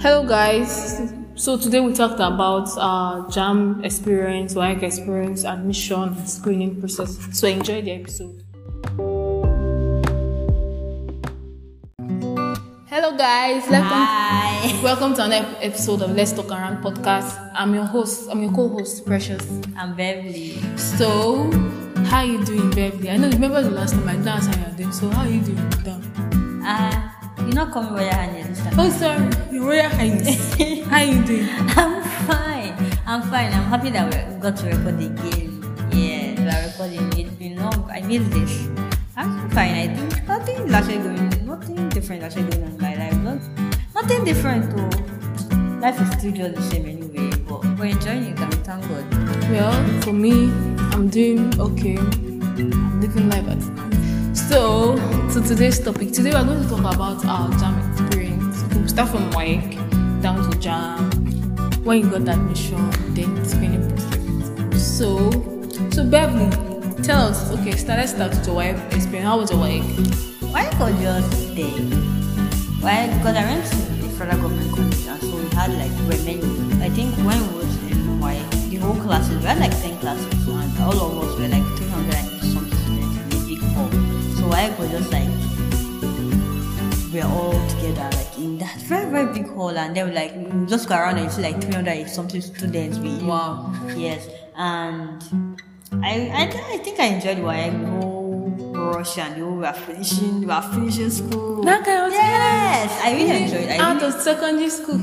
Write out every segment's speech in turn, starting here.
Hello, guys. So today we talked about uh, JAMB experience, work experience, admission, and screening process. So enjoy the episode. Hello, guys. Welcome. Hi, Welcome to another episode of Let's Talk Around podcast. I'm your host. I'm your co-host, Precious. I'm Beverly. So, how you doing, Beverly? I know. Remember the last time I danced how you're doing. So, how you doing? Ah, you not coming Royal Highness this time. Oh, sorry, Your Royal Highness. how you doing? I'm fine. I'm fine. I'm happy that we got to record again. Yeah, we are recording. It's been long. I missed this. I'm fine. I think nothing is actually going. Nothing different is actually going on in my life. Not, nothing different though. Life is still just the same anyway. But we're enjoying it. And we thank God. Well, for me, I'm doing okay. I'm living life at so, to today's topic, today we're going to talk about our JAMB experience. We'll start from Mike down to JAMB, when you got that mission, then screening process. So, so Beverly, tell us, okay, start, let's start with your WAEC experience. How was your WAEC? WAEC was just day. Why? Because I went to the federal government college, and so we had like we many. I think when we was in WAEC, the whole classes, we had like 10 classes, and all of us were like 300 why was just like we're all together like in that very very big hall and then we like we just go around and you see like three hundred and something students with Wow. Yes, and I I, I think I enjoyed why I go rush and you were finishing you are finishing school. That kind of yes, I really enjoyed. it. I out really, of secondary school.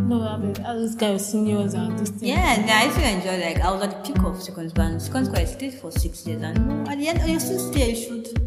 No, I mean, all those kind of seniors and those things. yeah, and I actually enjoyed. Like I was at the peak of secondary school. and Secondary school, I stayed for six years, and at the end your sixth year, you should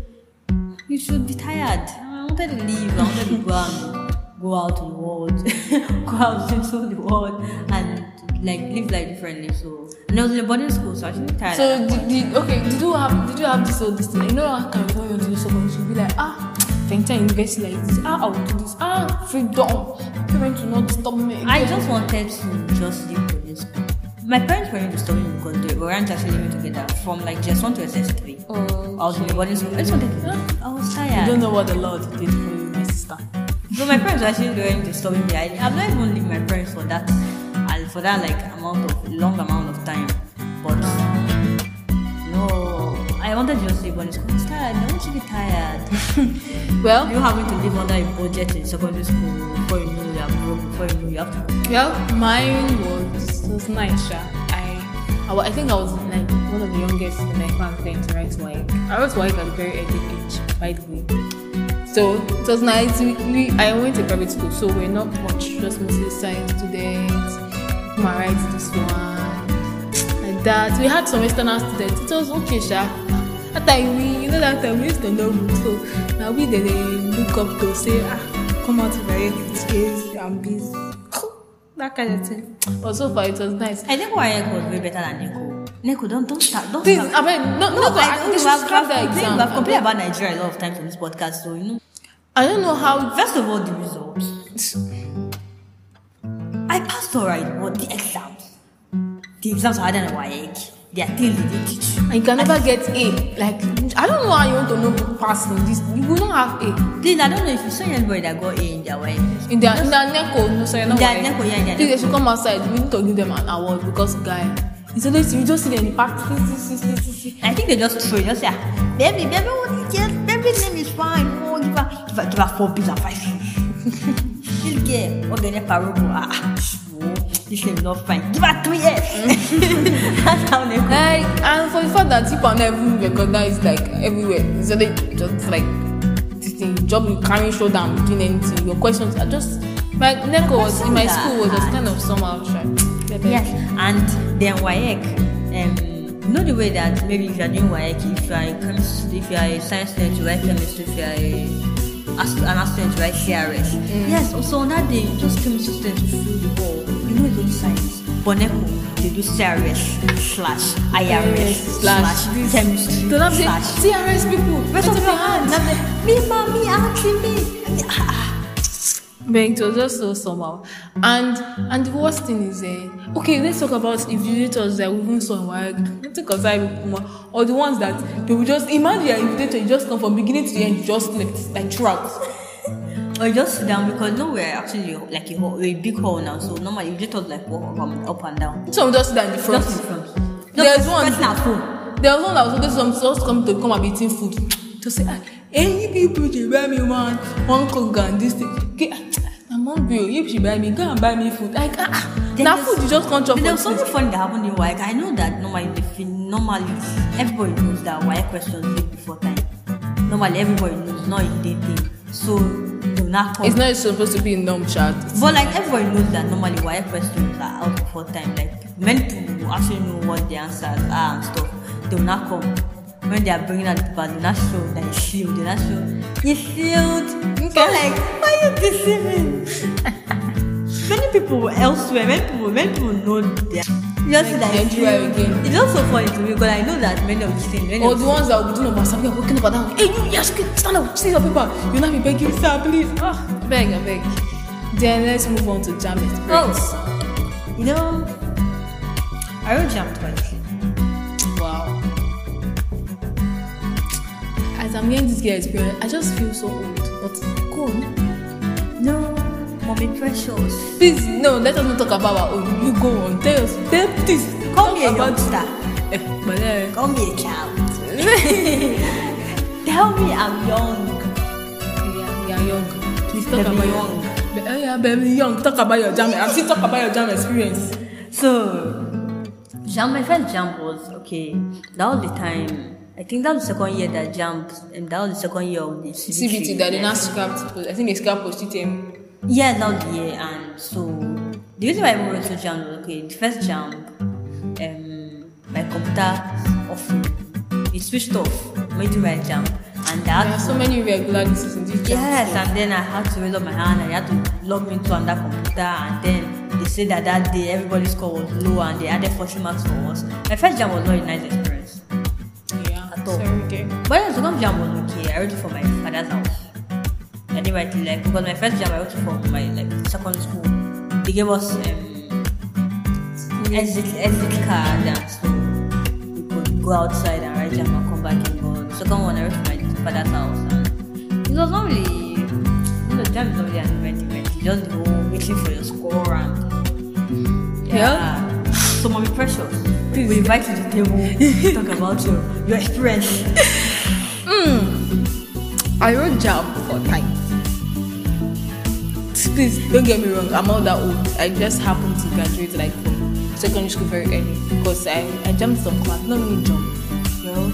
you should be tired. I wanted to leave. I wanted to go and go out to the world, go out into the world, and like live like differently. So, and I was in a boarding school, so I was actually tired. So did, did okay? Did you have did you have this or this thing? You know how kind of when you do something, you'll be like ah, venture invest like this. Ah, I will do this. Ah, freedom. Parents will not stop me. I just wanted to just leave boarding school. My parents were into studying because they weren't actually living together from like just one to SS3. Oh, I was in boarding school. I just wanted to, I was I tired. don't know what the Lord did for you, my sister. So my parents were actually going to stop me. I, I've not even leave my parents for that, and for that like amount of long amount of time. I wanted to just leave boarding school. I was tired. I want to be tired. Well, you having to live under a budget in secondary school before you know you are broke. Before you know you have to. well, mine was was nice. Sha. I, I I think I was like one of the youngest in my family to write WAEC. I was WAEC at a very early age, by the way. So it was nice. We, we I went to private school, so we're not much, just mostly science students. My write this one, that. We had some external students. It was okay, sha. That time we, you know, that time we used to know. So now we then look up to say, ah, come out with case, I'm busy. That kind of thing. But so far it was nice. I think WAEC was way better than NECO. NECO, don't don't start. Don't Please, start. I mean, no, no, no, I I, know this we have, have, the exam. we have complained about Nigeria a lot of times on this podcast, so you know. I don't know how. First of all, the results. I passed alright, but the exams, the exams are harder than YX. They are things they teach. And you can never get A. Like, I don't know how you want to know passing this. You will not have A. Please, I don't know if you saw anybody that got A in their YX. In their, in their NECO, no, sorry, not Their worry. NECO, yeah, in their Please, they NECO. should come outside. We need to give them an award because, guy, it's always, you just see them in see. I think they just throw just say, ah, baby, baby, yes, baby's name is fine. Oh, give her, give her, give her four B's and five this girl, gonna parobo? Ah, ah, this is not fine. Give her three F's. That's how they. Like, and for the fact that people are not even recognized, like, everywhere. So they just, like, this thing, job you carrying shoulder and doing anything. Your questions are just, my NECO was, in my school was just kind of somehow, shy. Yes, and then WAEC, um, know the way that maybe if you are doing WAEC, if you are a chemistry, if you are a science student, you write chemistry, if you are a as- an student, you write CRS. Yes, so on that day, just chemistry students will fill the hall. You know it's only science. But NECO, they do CRS slash IRS Slash chemistry slash CRS people. Rest of your your hand. hands. Me, mommy, auntie, me. Ah, Ah, ah. But it was just so somehow. And and the worst thing is, uh, okay, let's talk about invigilators that we even saw in WAEC. Let's aside Puma, or the ones that they will just imagine your invigilator, you just come from beginning to the end, you just slept like throughout. Or just sit down because no, we're actually like a, a big hall now. So normally you just talk like walk up, up and down. Some just sit down in the front. Just in front. Just There's one. person at. There was one that was always some to come to come and be eating food. To say, ah, any people should buy me one, one coke and this thing. Okay, hungry. oh, You should buy me, go and buy me food. Like, ah, ah. Then Now food you just can't chop there was something funny that happened in WAEC. I know that normally, if normally everybody knows that WAEC questions leave before time. Normally everybody knows, not a hidden thing. So will not come. It's not supposed to be in norm chat. But like everybody knows that normally WAEC questions are out before time. Like meant to actually know what the answers are and stuff. They will not come. When they are bringing out the paper, they will not show that it's sealed. They will not show it's sealed. So like, why are you deceiving? many people elsewhere, many people, many people know that. Just see that Nigeria again. It's also funny to me because I know that many of these things. Or the ones that will be doing about something, walking up and down. Hey, you, yes, stand up, see your paper. You'll not be begging, sir, please. Ah, beg, I beg. Then let's move on to JAMB experience. Oh, you know, I wrote JAMB twice. Wow. As I'm hearing this girl experience, I just feel so old. But go on. No, mommy precious. Please, no, let us not talk about our own. You go on. Tell us. Tell, please. Call talk me a about youngster. Eh, but eh, Call me a child. Tell me I'm young. yeah, you're young. Please talk Baby about young. your. Be- eh, yeah, baby young. Talk about your JAMB. I'm still talk about your JAMB experience. So, JAMB, my first JAMB was okay. That was the time. I think that was the second year that JAMB, and that was the second year of the CBT. CBT that they now scrapped. I think they scrapped post him. Yeah, that was the year, and so the reason why I went to JAMB was okay. The first jump, um, my computer off, it switched off. Went to my JAMB, and There are so many irregularities in this. Yes, and then I had to raise up my hand. And I had to log me into another computer, and then they said that that day everybody's score was low, and they added 40 marks for us. My first jump was not a nice experience, Yeah. At all. Sorry, okay. but the second JAMB was okay. I wrote it for my father's house. I didn't write it like because my first JAMB I wrote it for my like secondary school. They gave us um, exit exit card, and so we could go outside and write JAMB and come back in. But the second one I wrote for my father's house. And it was not really, you know, JAMB is not really an event event. You just go waiting for your score and Yeah. So mommy precious, we invite you to the table, talk about your your experience. Hmm. I wrote JAMB for time. Please don't get me wrong. I'm not that old. I just happened to graduate like from secondary school very early because I I jumped some class. Not really jump, you know.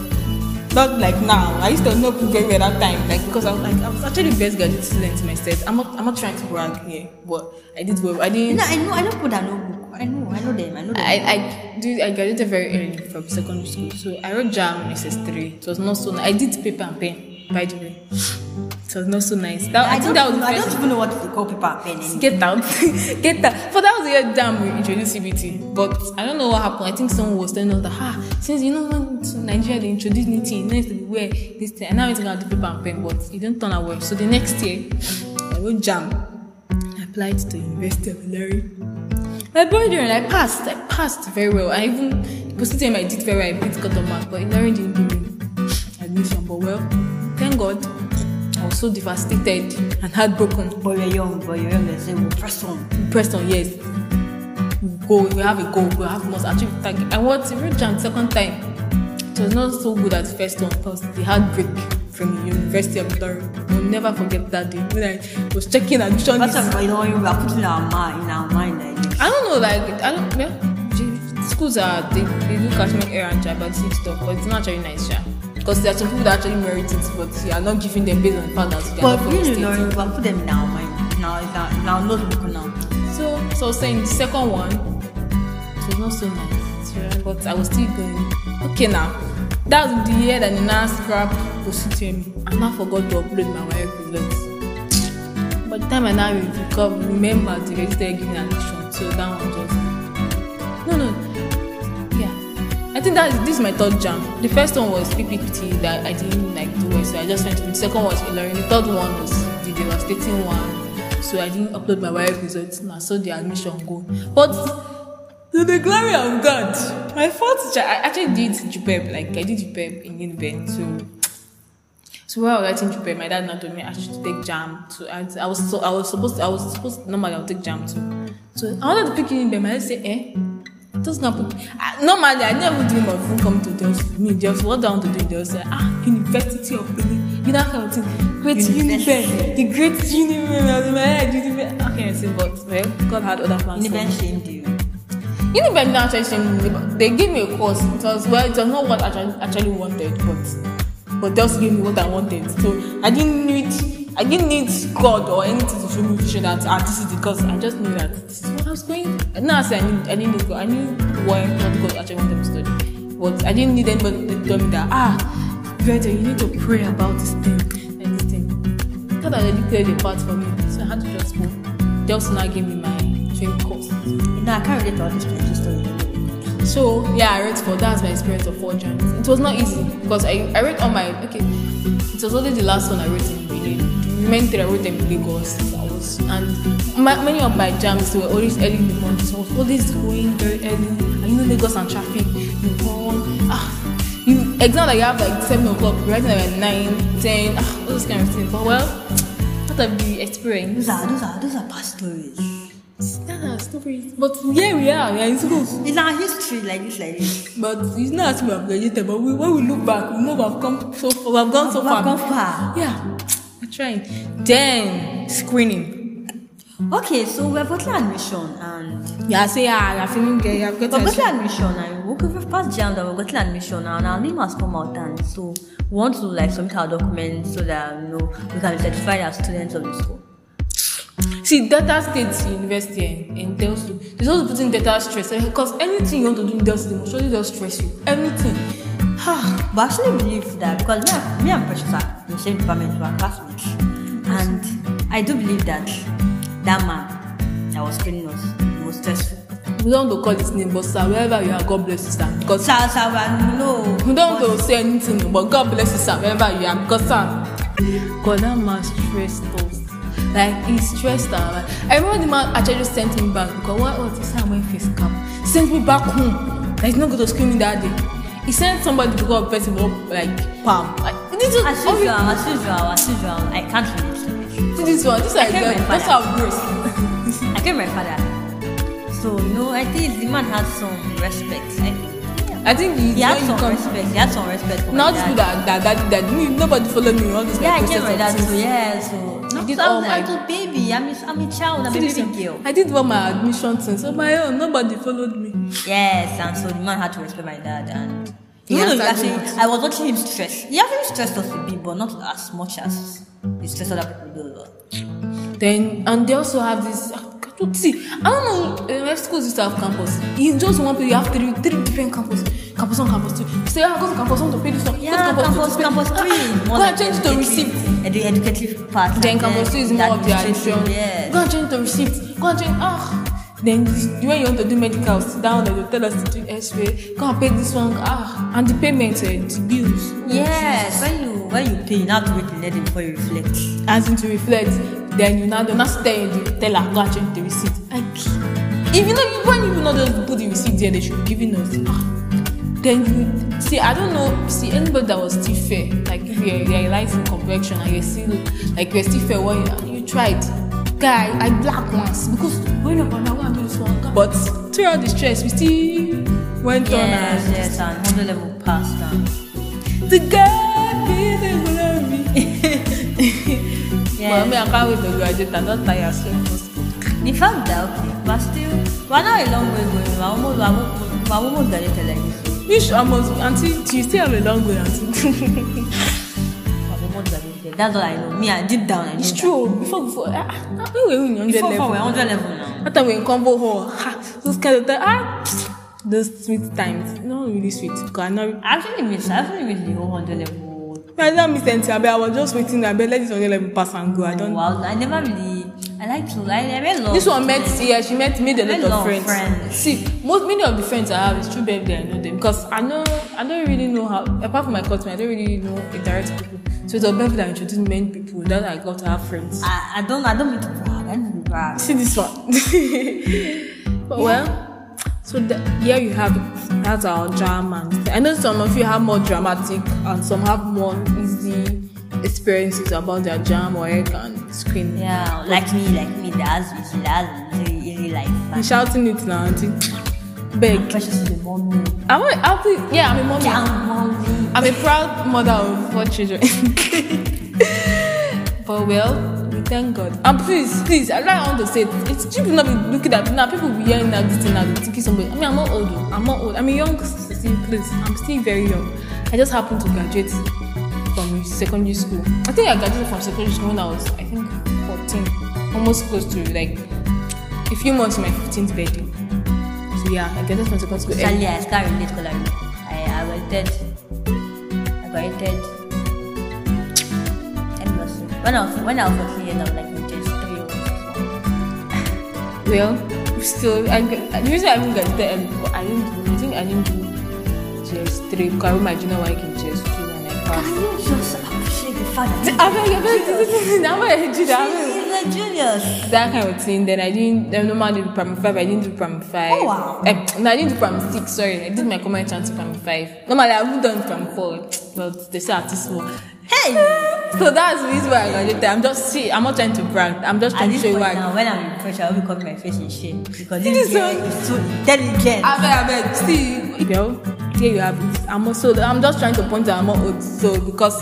Not like now. I used to not very well that time. Like because I was like I was actually the best graduate student in my set. I'm not I'm not trying to brag here, but I did well. I You didn't. know, I know, I know people that know. I know, I know them. I know them. I, I do I graduated very early from secondary school, so I wrote JAMB SS3. It was not so nice. I did paper and pen, by the way. It was not so nice. That, I, think that was I don't even know what to call paper and pen anymore. Get out, get out. For that was the year JAMB we introduced CBT, but I don't know what happened. I think someone was telling us that ah, since you know when Nigeria they introduced new thing, needs to be where this thing, and now it's gonna do paper and pen, but it didn't turn out well. So the next year, I wrote JAMB. I applied to the University of Ilorin. My boyfriend, I passed. I passed very well. I even posted him. I did very well. I beat cut on mark, but Ilorin didn't give me admission. But well, thank God. I was so devastated and heartbroken. But you're young, but you're young. They say, well, press on. We pressed on yes we go we have a goal we have must achieve target and what even JAMB second time it was not so good as first one because the heartbreak from the university of i will never forget that day when i was checking admission That's why you know we are putting our mind in our mind. I don't know like i don't yeah, schools are they, they do catchment area and tribalistic stuff but it's not actually nice yeah because there are some people that actually merit it but you are not giving them based on the fact that they are But not from the state. Can put them now, mind. Now, in our notebook now. So, so saying the second one, it was not so nice, but I was still going. Okay, now that was the year that the now scrap position. I now forgot to upload my WAEC results. By the time I now recover, remember the register giving admission, so that one just no, no, yeah. I think that is, this is my third jam. The first one was PPT that I didn't like do well, so I just went to. The second one was Ilorin. The third one was the devastating one, so I didn't upload my wife results. Now, so the admission go. But to the glory of God, my fourth teacher, I actually did JUPEP, like I did JUPEP in Uniben, so So while I was writing GPA, my dad now told me I should take jam too. I, I was so I was supposed to, I was supposed to, normally I'll take jam too. So I wanted to pick Uniben. My dad said, eh. Just not put. I, normally, I never dream of even coming to Delft. Me, Delft. What do I want to do Delft? Say, ah, University of Benin. You know, kind of thing. Great University. Uniben. The great. I in my head. Uniben. Okay, I say, but well, God had other plans. Uniben shamed you. Uniben now actually sent me, but they gave me a course. It was well, it was not what I actually, actually wanted, but but they also gave me what I wanted. So I didn't need I didn't need God or anything to show me that ah this is because I just knew that this is what I was going. I say I need I didn't need God. I knew why what God actually wanted me to study, but I didn't need anybody to tell me that ah, Veda, you need to pray about this thing and this thing. God already cleared the path for me, so I had to just go. They also now gave me my training course. You know, I can't relate to all this plenty story. So yeah, I read for that's my experience of four JAMBs. It was not easy because I, I read all my okay. It was only the last one I wrote in Benin. The remaining three I wrote them in Lagos. I was and my, many of my jams were always early in the morning. So I was always going very early. And you know Lagos and traffic. You run ah you exam that you have like seven o'clock, you're writing like nine, ten, ah, all those kind of things. But well, part of the experience. Those are those are those are past stories. Yeah, stories. But here we are, we are in school. It's our history like this, like this. But it's not as we have graduated, but we, when we look back, we know we have come so far, we have gone so We far. have gone far. Yeah, we're trying. Then screening. Okay, so we have gotten admission and Yeah, say yeah, you're feeling gay, you've got we've gotten admission and okay, we've passed JAMB and we've gotten admission and our name has come out and so we want to like submit our documents so that you know we can be certified as students of the school. See, Delta State University in, in Delta, they're supposed to put in data stress eh, because anything you want to do in Delta, they must surely just stress you. Anything. But I actually believe that because me and, me and Precious are in the same department, we are classmates. And I do believe that that man that was screening us was stressful. we don't to call his name, but sir, wherever you are, God bless you, sir. Because Sir, sir, we know. we don't to say anything, but God bless you, sir, wherever you are. Because sir, God, that man stressed us. Like he stressed. Like, I remember the man actually just sent me back because what was this time when face cap? Sent me back home. Like he's not going to scream me that day. He sent somebody to go and fetch him up like palm. Like this is As usual, as usual, as usual, I can't relate to this one. This is like that. That's that. how grace. I came my father. So, you know, I think the man had some respect. I think. I think he, He had some come, respect. He had some respect for not my people that that that, that me, nobody followed me all this Yeah, I process came my dad too. Yeah, so. You did so all I'm, my- I'm a baby. I'm a, I'm a child. I'm a See this baby girl. I did all my admission things on my own. Nobody followed me. Yes, and so the man had to respect my dad and he You know, actually, I was watching him stress. He actually stressed us a bit, but not as much as he stressed other people do. a lot. Then and they also have this. I don't see. I don't know. Uh, schools used to have campus. In just one place, you have three three different campus. Campus one, campus two. You say, ah, go to campus one to pay this one. Yeah, go to campus, two to pay- campus three. More Go and change to educative- receipt. edu- educative part. Then campus two is more of the admission. Yes. Go and change to receipt. Go and change. Ah. Then when you want to do medical, sit down and they tell us to do X-ray. Go and pay this one. Ah, and the payment, uh, the bills. Yes, when you when you pay, you to wait till next day before you reflect. as in to reflect then you now do not stay in the teller go and change the receipt like if you know when you not just put the receipt there they should be giving us ah then you see i don't know see anybody that was still fair like if you're you're light in complexion and you're still like you're still fair when you, you tried guy i black once because when and down do but throughout the stress we still went on Yes, yes, and hundred level passed and the God be the glory. But me, I can't wait to graduate. I'm not tired. So the fact that okay, but still, we're not a long way going. We're almost we're almost, we're almost graduated like this. should almost, auntie, you still have a long way, auntie. That's all I know. Me, I deep down, I it's true. Before, before, ah, ah, we were in 100 Before, level. before we're hundred level now. That time we in combo hall. Ha, those kind of time. Ah, those sweet times. Not really sweet. Because I not. I actually miss. I actually miss the whole hundred level. I didn't miss anything. I bet I was just waiting. I bet let this 100 level pass and go. I don't. Wow, I never really. I like to. I, I really love. This one met, yeah, she met, made a lot of friends. friends. See, most many of the friends I have is through birthday. I know them because I know I don't really know how. Apart from my cousin, I don't really know interact people. So it's a birthday that introduced many people that I got to have friends. I, I don't. I don't mean to brag. I don't mean to brag. See this one. but well, so the, here you have it. That's our JAMB and I know some of you have more dramatic and some have more easy experiences about their JAMB or egg and screen. Yeah, like me, like me, that's easy, that's really, really like You fun. shouting it now, auntie. Beg. Precious is mommy. I'm a, yeah, I'm a mommy. Yeah, mommy. I'm a proud mother of four children. but well, we thank God. And please, please, I like want to say. It's people not be looking at now. People be hearing that this now, they thinking somebody. I mean, I'm not old. I'm not old. I'm young please. I'm still very young. I just happened to graduate from secondary school. I think I graduated from secondary school when I was, I think, 14. Almost close to like a few months to my 15th birthday. So yeah, I graduated from secondary school. Sadly, I can't relate because I, I, I waited, I see. When I was, when I was 14 years, I was like in just three or Well, still, I'm. the reason I haven't got there, but I didn't do, I think I didn't do GS3 because I wrote my junior work in GS2 and I Can passed. you just appreciate the fact that I beg, I beg, now I did that. A junior? That kind of thing. Then I didn't, then normally do primary 5, I didn't do primary 5. Oh, wow. Eh, no, I didn't do primary 6, sorry. I did my common chance to primary 5. Normally I would have done primary 4, but they say artist small. Hey! So that's the reason why I graduated. I'm just, see, I'm not trying to brag. I'm just At trying to this show you why. now, when I'm in French, I will be covering my face in shame because this is girl so- is so intelligent. I beg, I beg. See, girl, here you have it. I'm also, I'm just trying to point out I'm not old. So, because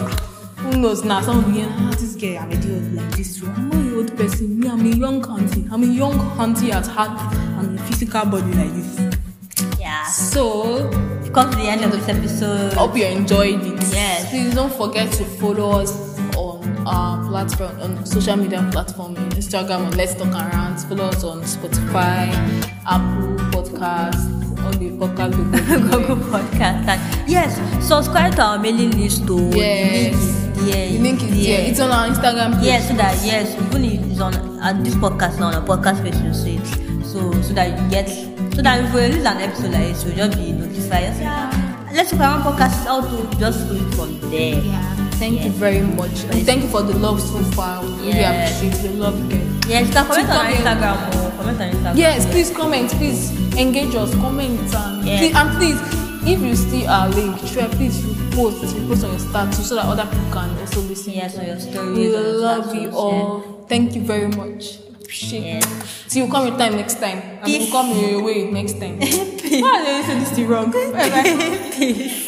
who knows now, some of you, ah, this girl, I'm a old like this. So, I'm not an old person. Me, I'm a young auntie. I'm a young auntie at heart and a physical body like this. Yeah. So, We've come to the end of this episode. hope you enjoyed it. Yes. Please don't forget to follow us on our platform, on social media platform, Instagram on Let's Talk Around. Follow us on Spotify, Apple Podcasts, all the podcast Google Podcast. Yes, subscribe to our mailing list too. Yes. The link is there. It's on our Instagram page. Yes, so that yes, even if it's on at this podcast now on a podcast page, you see it. So so that you get so that if we release an episode like this, you'll just be notified. Yes, yeah. Let's look around podcast out to just go from there. Yeah. Thank you very much. And thank you for the love so far. We really Yes. appreciate the love get. Yes, you can comment on. Instagram or comment on Instagram. Yes, please comment. Please engage us. Comment and Yes. please, and please, if you see our link, try please post post on your status so that other people can also listen. Yes, on your stories. We love status, you all. Thank you very much. Appreciate it. See you come your time next time. And we'll come your way next time. Why did I say this thing wrong? Peace.